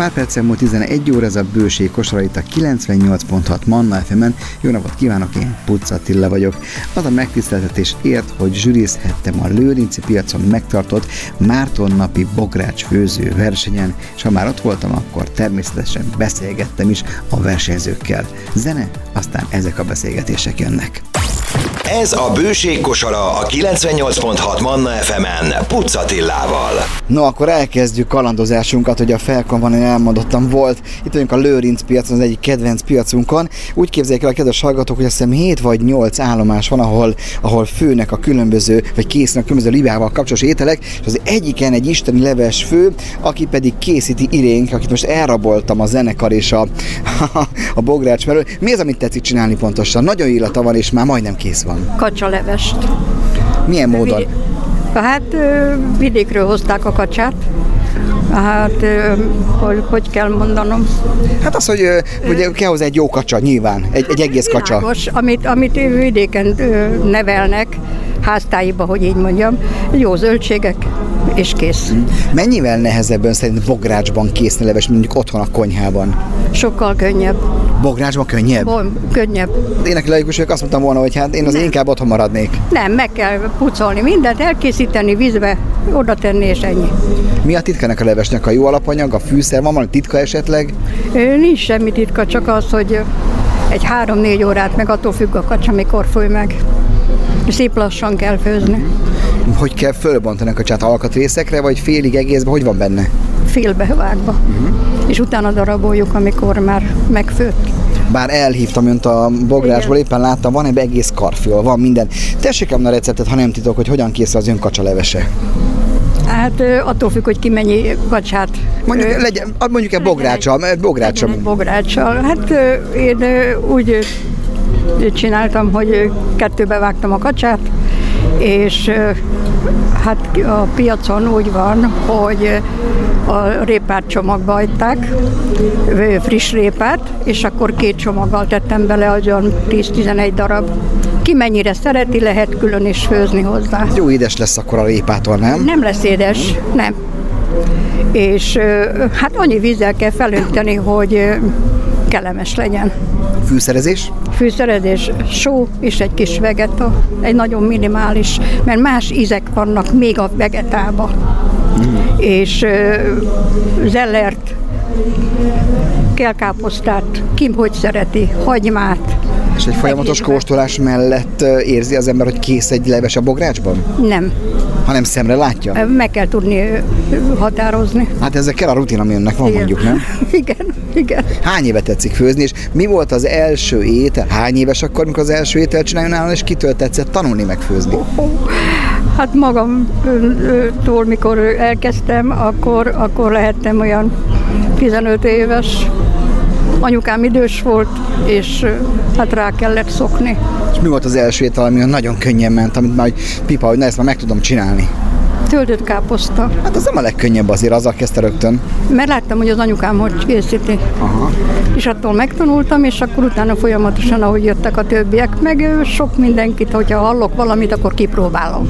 Pár percen múlt 11 óra, ez a bőség kosara itt a 98.6 Manna fm -en. Jó napot kívánok, én Puc Attila vagyok. Az a megtiszteltetés ért, hogy zsűrizhettem a Lőrinci piacon megtartott Márton napi bogrács főző versenyen, és ha már ott voltam, akkor természetesen beszélgettem is a versenyzőkkel. Zene, aztán ezek a beszélgetések jönnek. Ez a Bőség kosara a 98.6 Manna FM-en Pucatillával. No, akkor elkezdjük kalandozásunkat, hogy a Felkon van, én elmondottam volt. Itt vagyunk a Lőrinc piacon, az egyik kedvenc piacunkon. Úgy képzeljék el a kedves hallgatók, hogy azt hiszem 7 vagy 8 állomás van, ahol, ahol főnek a különböző, vagy késznek a különböző libával kapcsolatos ételek, és az egyiken egy isteni leves fő, aki pedig készíti irénk, akit most elraboltam a zenekar és a, a, a bogrács felől. Mi az, amit tetszik csinálni pontosan? Nagyon illata van, és már majdnem kész van. Kacsalevest. Milyen módon? Hát vidékről hozták a kacsát. Hát, hogy, hogy kell mondanom? Hát az, hogy, hogy kell hozzá egy jó kacsa, nyilván, egy, egy egész kacsa. Világos, amit, amit vidéken nevelnek, háztáiba, hogy így mondjam, jó zöldségek, és kész. Mennyivel nehezebben szerint bográcsban készne leves, mondjuk otthon a konyhában? Sokkal könnyebb. Bográcsban könnyebb? Bon, könnyebb. Én laikus vagyok, azt mondtam volna, hogy hát én az Nem. inkább otthon maradnék. Nem, meg kell pucolni mindent, elkészíteni vízbe, oda tenni és ennyi. Mi a titka ennek a levesnek? A jó alapanyag, a fűszer, van valami titka esetleg? Nincs semmi titka, csak az, hogy egy három-négy órát, meg attól függ a kacsa, mikor főj meg. Szép lassan kell főzni. Hogy kell fölbontani a kacsát alkatrészekre, vagy félig egészbe, hogy van benne? Félbevágva. Uh-huh. És utána daraboljuk, amikor már megfőtt. Bár elhívtam önt a bográsból, éppen láttam, van egy egész karfiol, van minden. Tessék a receptet, ha nem titok, hogy hogyan készül az ön kacsa levese. Hát attól függ, hogy ki mennyi kacsát. Mondjuk, ö, legyen, mondjuk egy bográcsal, bográcsal. legyen egy bográccsal. Hát én úgy csináltam, hogy kettőbe vágtam a kacsát, és hát a piacon úgy van, hogy a répát csomagba hagyták, ö, friss répát, és akkor két csomaggal tettem bele, olyan 10-11 darab. Ki mennyire szereti, lehet külön is főzni hozzá. Jó édes lesz akkor a répától, nem? Nem lesz édes, nem. És hát annyi vízzel kell felönteni, hogy kellemes legyen. Fűszerezés? Fűszerezés, só és egy kis vegeta, egy nagyon minimális, mert más ízek vannak még a vegetába. És ö, zellert, kelkáposztát, kim hogy szereti, hagymát. És egy folyamatos kóstolás mellett érzi az ember, hogy kész egy leves a bográcsban? Nem, Hanem szemre látja? meg kell tudni határozni. Hát ezzel kell a rutin, ami önnek van, mondjuk, nem? Igen, igen. Hány éve tetszik főzni, és mi volt az első étel? Hány éves akkor, amikor az első étel csináljon nálam, és kitől tetszett tanulni meg főzni? Hát magamtól, mikor elkezdtem, akkor, akkor lehettem olyan 15 éves. Anyukám idős volt, és hát rá kellett szokni. És mi volt az első étel, ami nagyon könnyen ment, amit már pipa, hogy na ezt már meg tudom csinálni? Töltött káposzta, Hát az nem a legkönnyebb azért, azzal kezdte rögtön. mert láttam, hogy az anyukám hogy készíti. Aha. És attól megtanultam, és akkor utána folyamatosan, ahogy jöttek a többiek, meg sok mindenkit, hogyha hallok valamit, akkor kipróbálom.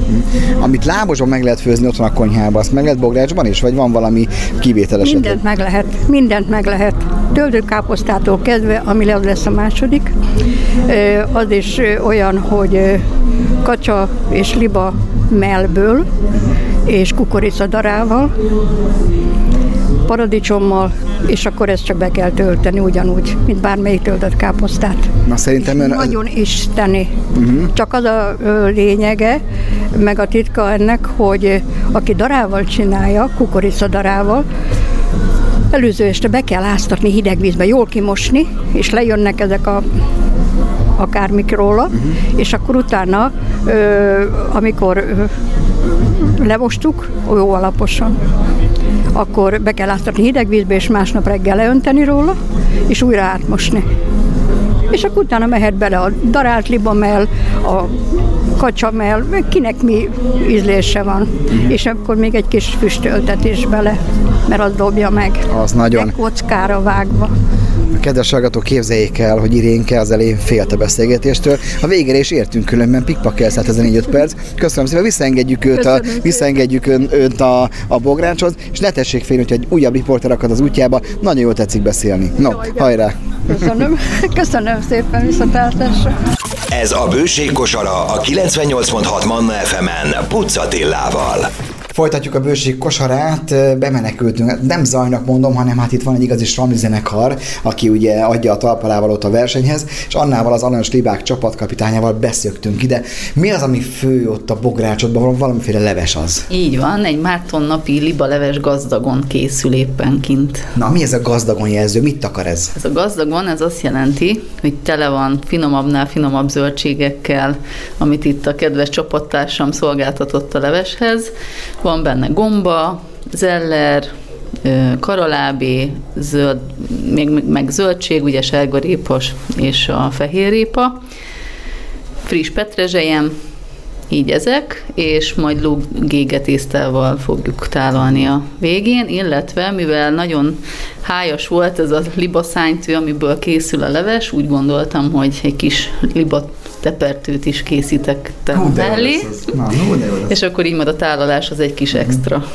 Amit lábosban meg lehet főzni otthon a konyhában, azt meg lehet bográcsban is, vagy van valami kivétel esetleg? Mindent meg lehet, mindent meg lehet. Töltött káposztától kezdve, ami az lesz a második, az is olyan, hogy kacsa és liba mellből, és kukoricadarával, paradicsommal, és akkor ezt csak be kell tölteni ugyanúgy, mint bármelyik töltött káposztát. Na szerintem ön... Nagyon isteni. Uh-huh. Csak az a lényege, meg a titka ennek, hogy aki darával csinálja, kukoricadarával, előző este be kell áztatni hideg vízbe, jól kimosni, és lejönnek ezek a akármik róla, uh-huh. és akkor utána, ö, amikor ö, lemostuk, jó alaposan, akkor be kell áztatni hideg vízbe, és másnap reggel leönteni róla, és újra átmosni. És akkor utána mehet bele a darált libamell, a kacsamell, meg kinek mi ízlése van. És akkor még egy kis füstöltetés bele, mert az dobja meg. Az nagyon. Meg kockára vágva. Kedves hallgatók, képzeljék el, hogy Irénke az elején félt a beszélgetéstől. A végére is értünk különben, pikpakelszállt ez a 4 perc. Köszönöm szépen, visszaengedjük őt, a, visszaengedjük ön, önt a, a bográcshoz, és ne tessék félni, hogy egy újabb riporter akad az útjába, nagyon jól tetszik beszélni. No, hajrá! Köszönöm. Köszönöm szépen viszontlátásra. Ez a Bőség kosara a 98.6 Manna FM-en Puccatillával. Folytatjuk a bőség kosarát, bemenekültünk. Nem zajnak mondom, hanem hát itt van egy igazi strandi zenekar, aki ugye adja a talpalávalót a versenyhez, és annával az Aranyos Libák csapatkapitányával beszöktünk ide. Mi az, ami fő ott a bográcsodban? Valamiféle leves az. Így van, egy Márton napi liba leves gazdagon készül éppen kint. Na, mi ez a gazdagon jelző? Mit akar ez? Ez a gazdagon, ez azt jelenti, hogy tele van finomabbnál finomabb zöldségekkel, amit itt a kedves csapattársam szolgáltatott a leveshez. Van benne gomba, zeller, karalábé, zöld, még meg zöldség, ugye sárgarépos és a fehérrépa, friss petrezselyem, így ezek, és majd lúgégetésztával fogjuk tálalni a végén, illetve mivel nagyon hájas volt ez a libaszánytő, amiből készül a leves, úgy gondoltam, hogy egy kis liba tepertőt is készítek mellé, és akkor így majd a tálalás az egy kis extra.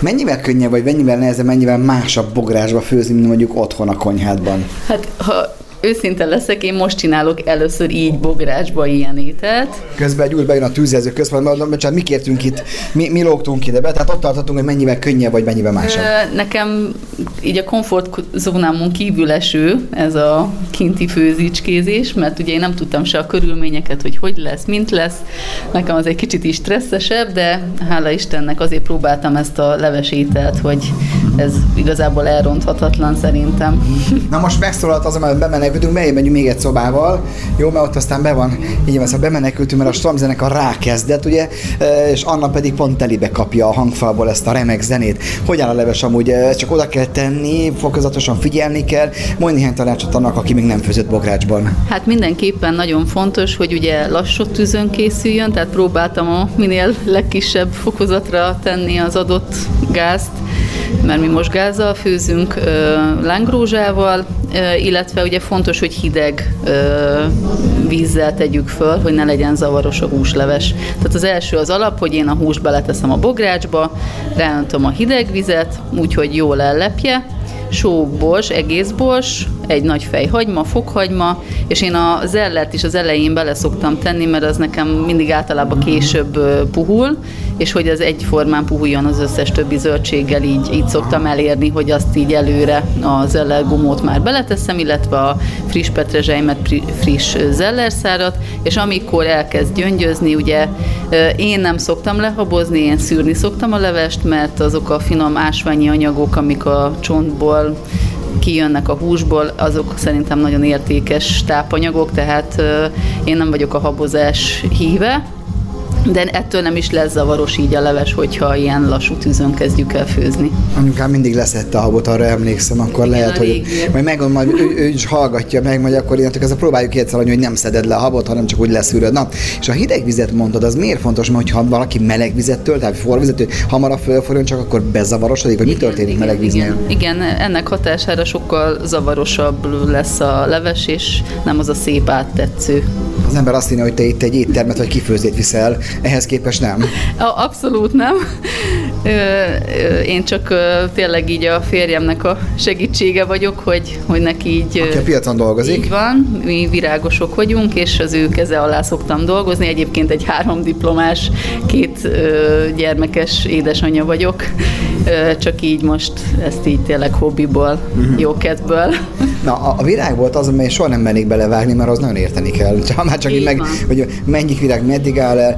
Mennyivel könnyebb, vagy mennyivel nehezebb, mennyivel másabb bográsba főzni, mint mondjuk otthon a konyhádban? Hát ha őszinte leszek, én most csinálok először így bográcsba ilyen ételt. Közben egy új bejön a tűzjelző központban, mert mi kértünk itt, mi, mi lógtunk ide be, tehát ott tartottunk, hogy mennyivel könnyebb, vagy mennyivel másabb. Nekem így a komfortzónámon kívül eső ez a kinti főzicskézés, mert ugye én nem tudtam se a körülményeket, hogy hogy lesz, mint lesz. Nekem az egy kicsit is stresszesebb, de hála Istennek azért próbáltam ezt a leves ételt, hogy ez igazából elronthatatlan szerintem. Na most megszólalt az, hogy bemenekültünk, megyünk még egy szobával, jó, mert ott aztán be van, így van, szóval bemenekültünk, mert a Stormzenek a rákezdett, ugye, és Anna pedig pont telibe kapja a hangfalból ezt a remek zenét. Hogy áll a leves amúgy? Csak oda kell tenni, fokozatosan figyelni kell. Mondj néhány tanácsot annak, aki még nem főzött bográcsban. Hát mindenképpen nagyon fontos, hogy ugye lassú tűzön készüljön, tehát próbáltam a minél legkisebb fokozatra tenni az adott gázt, mert mi most gázzal főzünk, lángrózsával, illetve ugye fontos, hogy hideg vízzel tegyük föl, hogy ne legyen zavaros a húsleves. Tehát az első az alap, hogy én a húst beleteszem a bográcsba, ráöntöm a hideg vizet, úgyhogy jól ellepje, sóbors, egész bors, egy nagy fejhagyma, fokhagyma, és én a zellert is az elején bele szoktam tenni, mert az nekem mindig általában később puhul, és hogy ez egyformán puhuljon az összes többi zöldséggel, így, így szoktam elérni, hogy azt így előre a zellergumót már beleteszem, illetve a friss petrezselymet, friss zellerszárat, és amikor elkezd gyöngyözni, ugye én nem szoktam lehabozni, én szűrni szoktam a levest, mert azok a finom ásványi anyagok, amik a csontból kijönnek a húsból, azok szerintem nagyon értékes tápanyagok, tehát én nem vagyok a habozás híve, de ettől nem is lesz zavaros így a leves, hogyha ilyen lassú tűzön kezdjük el főzni. Anyukám mindig leszette a habot, arra emlékszem, akkor lehet, hogy majd meg, majd ő, ő, is hallgatja meg, majd akkor ilyen, ez a próbáljuk egyszer, hogy nem szeded le a habot, hanem csak úgy leszűröd. Na, és a hideg vizet mondtad, az miért fontos, mert ha valaki meleg vizet tölt, tehát forvizet, hogy hamarabb fölforjon, csak akkor bezavarosodik, vagy mi történik igen, meleg víznél? Igen, igen, ennek hatására sokkal zavarosabb lesz a leves, és nem az a szép áttetsző. Az ember azt hinné, hogy te itt egy éttermet vagy kifőzét viszel, ehhez képest nem? Abszolút nem. Én csak tényleg így a férjemnek a segítsége vagyok, hogy, hogy neki így... Aki a piacon dolgozik. Így van, mi virágosok vagyunk, és az ő keze alá szoktam dolgozni. Egyébként egy három diplomás, két gyermekes édesanyja vagyok, csak így most ezt így tényleg hobbiból, uh-huh. jókedből. Na, a, a virág volt az, amely soha nem mennék belevágni, mert az nagyon érteni kell. Ha már csak így, így meg, hogy mennyi virág meddig áll el,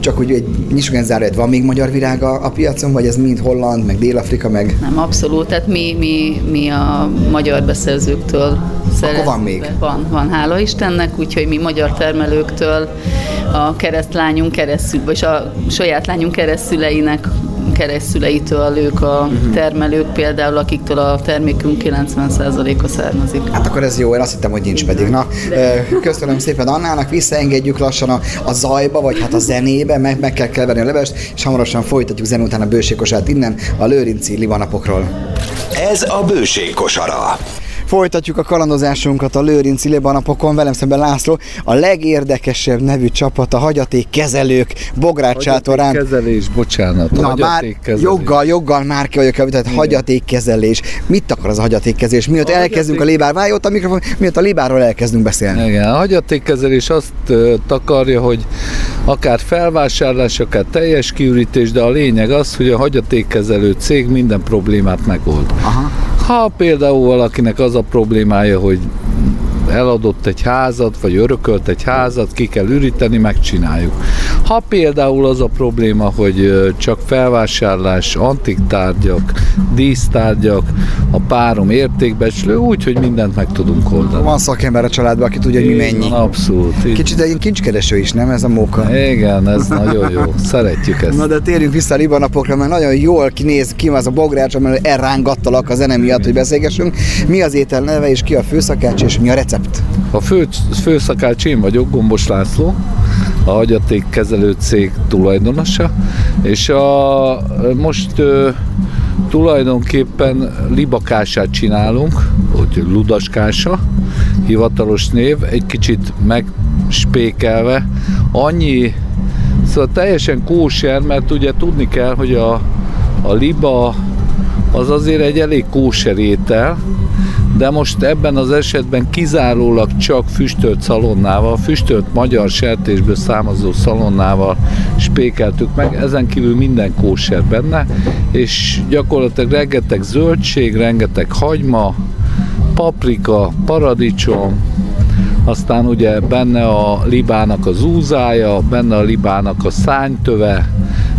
csak úgy egy nyisugán záróját, van még magyar virág a, a piacon, vagy ez mind Holland, meg Dél-Afrika, meg... Nem, abszolút, tehát mi, mi, mi a magyar beszerzőktől Akkor van még? Van, van, hála Istennek, úgyhogy mi magyar termelőktől a keresztlányunk keresztül, vagy a saját lányunk keresztüleinek keresztüleitől ők a uh-huh. termelők például, akiktől a termékünk 90%-a származik. Hát akkor ez jó, én azt hittem, hogy nincs pedig. Na, köszönöm szépen Annának, visszaengedjük lassan a, a zajba, vagy hát a zenébe, meg, meg kell keverni a levest, és hamarosan folytatjuk zen után a bőségkosát innen, a Lőrinci livanapokról. Ez a bőségkosara. Folytatjuk a kalandozásunkat a Lőrinci Libanapokon, velem szemben László, a legérdekesebb nevű csapat, a hagyatékkezelők, Bográcsától Kezelés, bocsánat. Na már joggal, joggal már ki vagyok tehát hagyatékkezelés. Mit akar az a hagyatékkezelés? Miatt a elkezdünk hagyaték... a lébár, válj ott a mikrofon, miatt a lébárról elkezdünk beszélni. Igen, a hagyatékkezelés azt takarja, hogy akár felvásárlás, akár teljes kiürítés, de a lényeg az, hogy a hagyatékkezelő cég minden problémát megold. Aha. Ha például valakinek az a problémája, hogy eladott egy házat, vagy örökölt egy házat, ki kell üríteni, megcsináljuk. Ha például az a probléma, hogy csak felvásárlás, antik tárgyak, dísztárgyak, a párom értékbecslő, úgy, hogy mindent meg tudunk oldani. Van szakember a családban, aki tudja, hogy mi mennyi. Abszolút. Így. Kicsit egy kincskereső is, nem ez a móka? Igen, ez nagyon jó. Szeretjük ezt. Na de térjünk vissza a libanapokra, mert nagyon jól kinéz ki az a bogrács, amely elrángattalak a zene miatt, hogy beszélgessünk. Mi az étel neve, és ki a főszakács, és mi a recept? Recept? A fő, főszakács én vagyok, Gombos László, a hagyatékkezelő cég tulajdonosa, és a, most ö, tulajdonképpen libakását csinálunk, úgy ludaskása, hivatalos név, egy kicsit megspékelve. Annyi, szóval teljesen kóser, mert ugye tudni kell, hogy a, a liba az azért egy elég kóser étel, de most ebben az esetben kizárólag csak füstölt szalonnával, füstölt magyar sertésből származó szalonnával spékeltük meg, ezen kívül minden kóser benne, és gyakorlatilag rengeteg zöldség, rengeteg hagyma, paprika, paradicsom, aztán ugye benne a libának az úzája, benne a libának a szánytöve,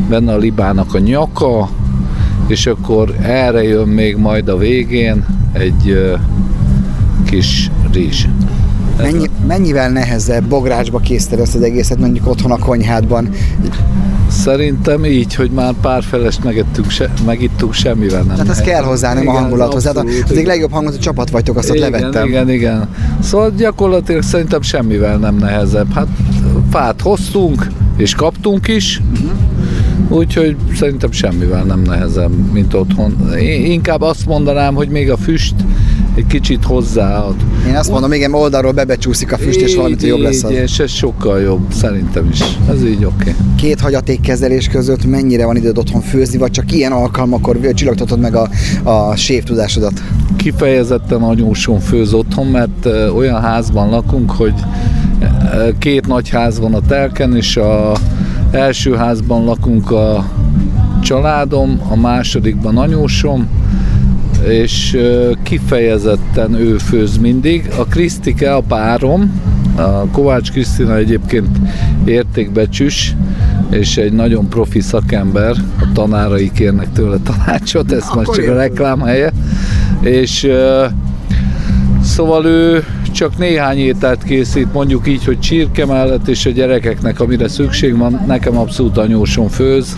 benne a libának a nyaka, és akkor erre jön még majd a végén egy kis rizs. Mennyi, mennyivel nehezebb bográcsba készíteni ezt az egészet, mondjuk otthon a konyhádban? Szerintem így, hogy már pár felest megettünk, se, megittunk, semmivel nem. Tehát ez kell hozzá, nem igen, a hangulathoz. Hát az egyik legjobb hangot, hogy csapat vagytok, azt igen, ott levettem. Igen, igen. Szóval gyakorlatilag szerintem semmivel nem nehezebb. Hát fát hoztunk, és kaptunk is, uh-huh. Úgyhogy szerintem semmivel nem nehezebb, mint otthon. Én inkább azt mondanám, hogy még a füst egy kicsit hozzáad. Én azt mondom, igen, oldalról bebecsúszik a füst, és valamit jobb lesz az. És ez sokkal jobb, szerintem is. Ez így oké. Okay. Két hagyatékkezelés között mennyire van időd otthon főzni, vagy csak ilyen alkalmakor csillagtatod meg a, a séf tudásodat? Kifejezetten anyóson főz otthon, mert olyan házban lakunk, hogy két nagy ház van a telken, és a első házban lakunk a családom, a másodikban anyósom, és kifejezetten ő főz mindig. A Krisztike, a párom, a Kovács Krisztina egyébként értékbecsüs, és egy nagyon profi szakember, a tanárai kérnek tőle tanácsot, ez most csak a reklám helye, és szóval ő csak néhány ételt készít, mondjuk így, hogy csirke mellett, és a gyerekeknek, amire szükség van, nekem abszolút anyósom főz.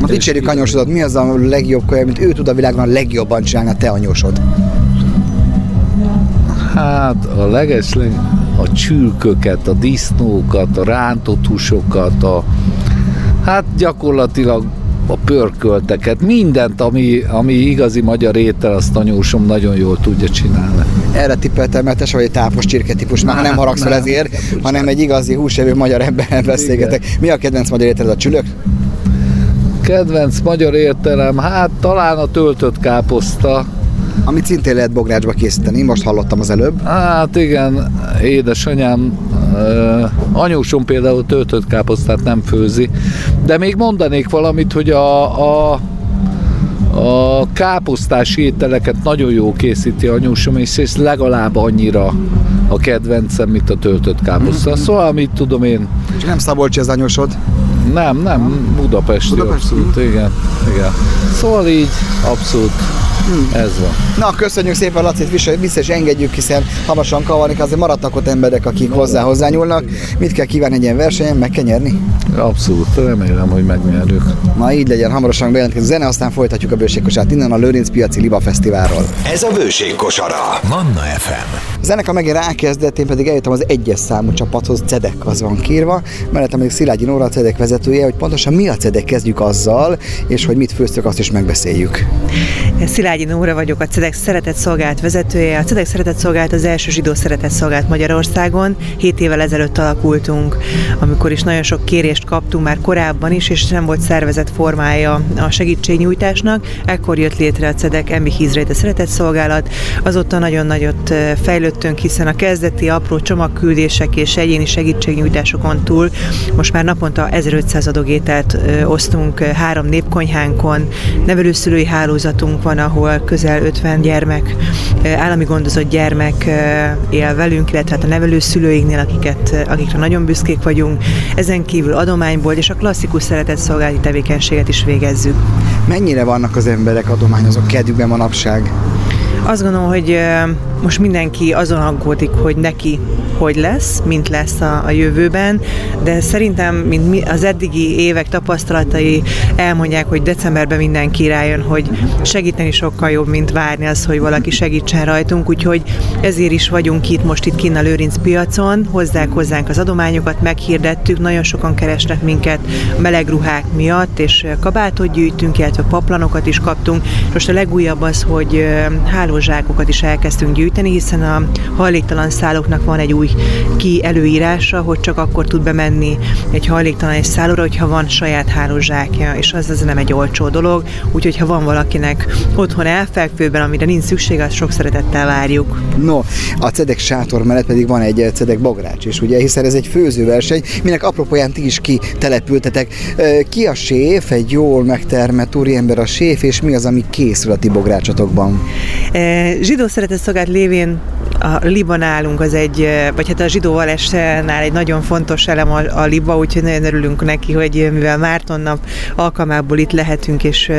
Na dicsérjük anyósodat, mi az a legjobb kaja, mint ő tud a világon a legjobban csinálni a te anyósod? Hát a legesleg a csülköket, a disznókat, a rántott húsokat, a, hát gyakorlatilag a pörkölteket, mindent, ami, ami igazi magyar étel, azt anyósom nagyon jól tudja csinálni. Erre tippeltem, mert te vagy tápos csirketípus, már nem haragszol ezért, hanem egy igazi húsevő magyar emberrel beszélgetek. Mi a kedvenc magyar ételed a csülök? Kedvenc magyar értelem, hát talán a töltött káposzta, amit szintén lehet bográcsba készíteni, most hallottam az előbb. Hát igen, édesanyám, uh, anyósom például töltött káposztát nem főzi, de még mondanék valamit, hogy a, a a káposztás ételeket nagyon jó készíti anyósom, és ez legalább annyira a kedvencem, mint a töltött káposzta. Mm-hmm. Szóval, amit tudom én... És nem Szabolcsi az anyósod? Nem, nem, Budapesti, Budapesti. abszolút, igen, igen. Szóval így, abszolút Hmm. Ez van. Na, köszönjük szépen Lacit, vissza, vissza is engedjük, hiszen hamarosan kavarik, azért maradtak ott emberek, akik hozzá hozzányúlnak. Mit kell kívánni egy ilyen versenyen? Meg kell nyerni? Abszolút, remélem, hogy megnyerjük. Na így legyen, hamarosan bejelentkezik zene, aztán folytatjuk a bőségkosát innen a Lőrinc Piaci Liba Fesztiválról. Ez a bőségkosara. Manna FM. Zeneka megint rákezdett, én pedig eljöttem az egyes számú csapathoz, Cedek az van kírva, mellettem még Szilágyi Nóra, a Cedek vezetője, hogy pontosan mi a Cedek, kezdjük azzal, és hogy mit főztök, azt is megbeszéljük. Szilágyi Nóra vagyok, a CEDEX Szeretett Szolgált vezetője. A CEDEX Szeretett Szolgált az első zsidó szeretett szolgált Magyarországon. Hét évvel ezelőtt alakultunk, amikor is nagyon sok kérést kaptunk már korábban is, és nem volt szervezett formája a segítségnyújtásnak. Ekkor jött létre a CEDEK Embi Hizrét a Szeretett Szolgálat. Azóta nagyon nagyot fejlődtünk, hiszen a kezdeti apró csomagküldések és egyéni segítségnyújtásokon túl most már naponta 1500 adogételt osztunk három népkonyhánkon, nevelőszülői hálózatunk van, ahol közel 50 gyermek, állami gondozott gyermek él velünk, illetve hát a nevelőszülőinknél, akiket, akikre nagyon büszkék vagyunk. Ezen kívül adományból és a klasszikus szeretett szolgálati tevékenységet is végezzük. Mennyire vannak az emberek adományozók kedvükben manapság? Azt gondolom, hogy most mindenki azon aggódik, hogy neki hogy lesz, mint lesz a, a jövőben, de szerintem mint mi, az eddigi évek tapasztalatai elmondják, hogy decemberben mindenki rájön, hogy segíteni sokkal jobb, mint várni az, hogy valaki segítsen rajtunk, úgyhogy ezért is vagyunk itt most itt kinn a Lőrinc piacon, hozzák hozzánk az adományokat, meghirdettük, nagyon sokan keresnek minket meleg ruhák miatt, és kabátot gyűjtünk, illetve paplanokat is kaptunk. Most a legújabb az, hogy hálózsákokat is elkezdtünk gyűjteni, hiszen a hajléktalan szállóknak van egy új ki előírása, hogy csak akkor tud bemenni egy hajléktalan egy szállóra, hogyha van saját hálózsákja, és az, az nem egy olcsó dolog, úgyhogy ha van valakinek otthon elfekvőben, amire nincs szükség, azt sok szeretettel várjuk. No, a Cedek sátor mellett pedig van egy Cedek bagrács is, ugye, hiszen ez egy főzőverseny, minek apropóján ti is kitelepültetek. Ki a séf, egy jól megtermett úriember a séf, és mi az, ami készül a ti bográcsatokban? Zsidó szeretett szolgált lévén a liba nálunk az egy, vagy hát a zsidó valásnál egy nagyon fontos elem a, a liba, úgyhogy nagyon örülünk neki, hogy mivel Márton nap alkalmából itt lehetünk és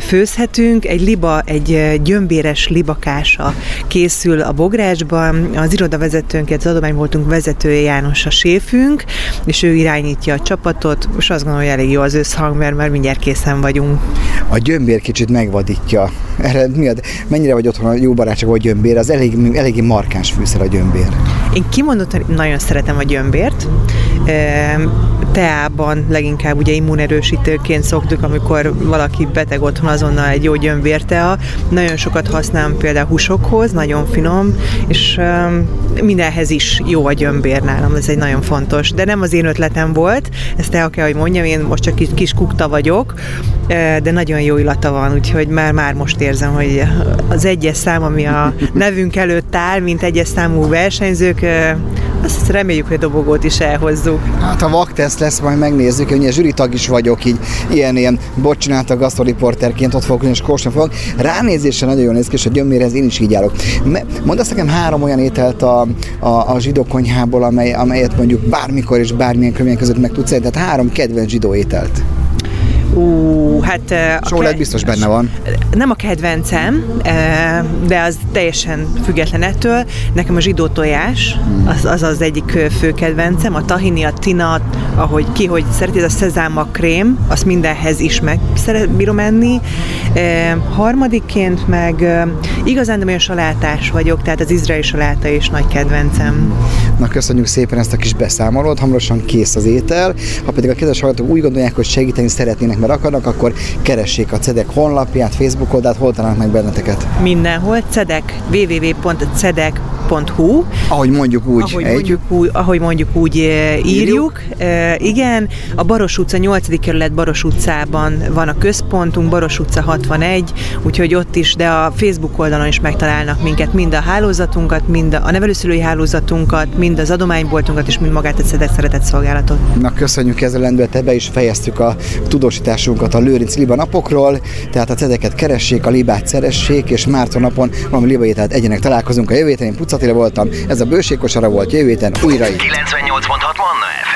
főzhetünk. Egy liba, egy gyömbéres libakása készül a Bográcsban. Az irodavezetőnk, az adomány voltunk vezetője János a séfünk, és ő irányítja a csapatot, és azt gondolom, hogy elég jó az összhang, mert már mindjárt készen vagyunk. A gyömbér kicsit megvadítja. Erre mi a, mennyire vagy otthon a jó barátság vagy gyömbér? Az elég, eléggé markáns fűszer a gyömbér. Én kimondottan nagyon szeretem a gyömbért. Teában leginkább ugye immunerősítőként szoktuk, amikor valaki beteg otthon azonnal egy jó gyömbértea. Nagyon sokat használom például húsokhoz, nagyon finom, és mindenhez is jó a gyömbér nálam, ez egy nagyon fontos. De nem az én ötletem volt, ezt el kell, hogy mondjam, én most csak kis, kis kukta vagyok, de nagyon jó illata van, úgyhogy már, már most érzem, hogy az egyes szám, ami a nevünk előtt áll, mint egyes számú versenyzők, azt reméljük, hogy a dobogót is elhozzuk. Hát a vakteszt lesz, majd megnézzük, hogy zsűri tag is vagyok, így ilyen, ilyen bocsinálta gasztoriporterként ott fogok, és kóstolni fogok. Ránézésre nagyon jól néz ki, és a gyömérhez én is így állok. Mondd azt nekem három olyan ételt a, a, a zsidó konyhából, amely, amelyet mondjuk bármikor és bármilyen körülmények között meg tudsz tehát három kedvenc zsidó ételt. Ú, hát... A Sólet ke- biztos benne van. Nem a kedvencem, de az teljesen független ettől. Nekem a zsidó tojás, az az, az egyik fő kedvencem. A tahini, a tina, ahogy ki, hogy szereti, a szezáma krém, azt mindenhez is meg szeret, bírom enni. Harmadikként meg igazán nem olyan salátás vagyok, tehát az izraeli saláta is nagy kedvencem. Na köszönjük szépen ezt a kis beszámolót, hamarosan kész az étel. Ha pedig a kedves hallgatók úgy gondolják, hogy segíteni szeretnének, mert akarnak, akkor keressék a CEDEK honlapját, Facebook oldalt, hol találnak meg benneteket? Mindenhol, CEDEK, www.cedek hu Ahogy mondjuk úgy. Ahogy, egy. mondjuk, úgy, ahogy mondjuk úgy írjuk. írjuk. E, igen, a Baros utca 8. kerület Baros utcában van a központunk, Baros utca 61, úgyhogy ott is, de a Facebook oldalon is megtalálnak minket, mind a hálózatunkat, mind a nevelőszülői hálózatunkat, mind az adományboltunkat, és mind magát a Szedett Szeretett Szolgálatot. Na köszönjük ezzel lendületet, be is fejeztük a tudósításunkat a Lőrinc Liba napokról, tehát a cedeket keressék, a libát szeressék, és Márton napon valami liba ételt egyenek találkozunk a jövő héten. Én Pucatira voltam, ez a bőségkosara volt jövő héten újra 98.6 Manna.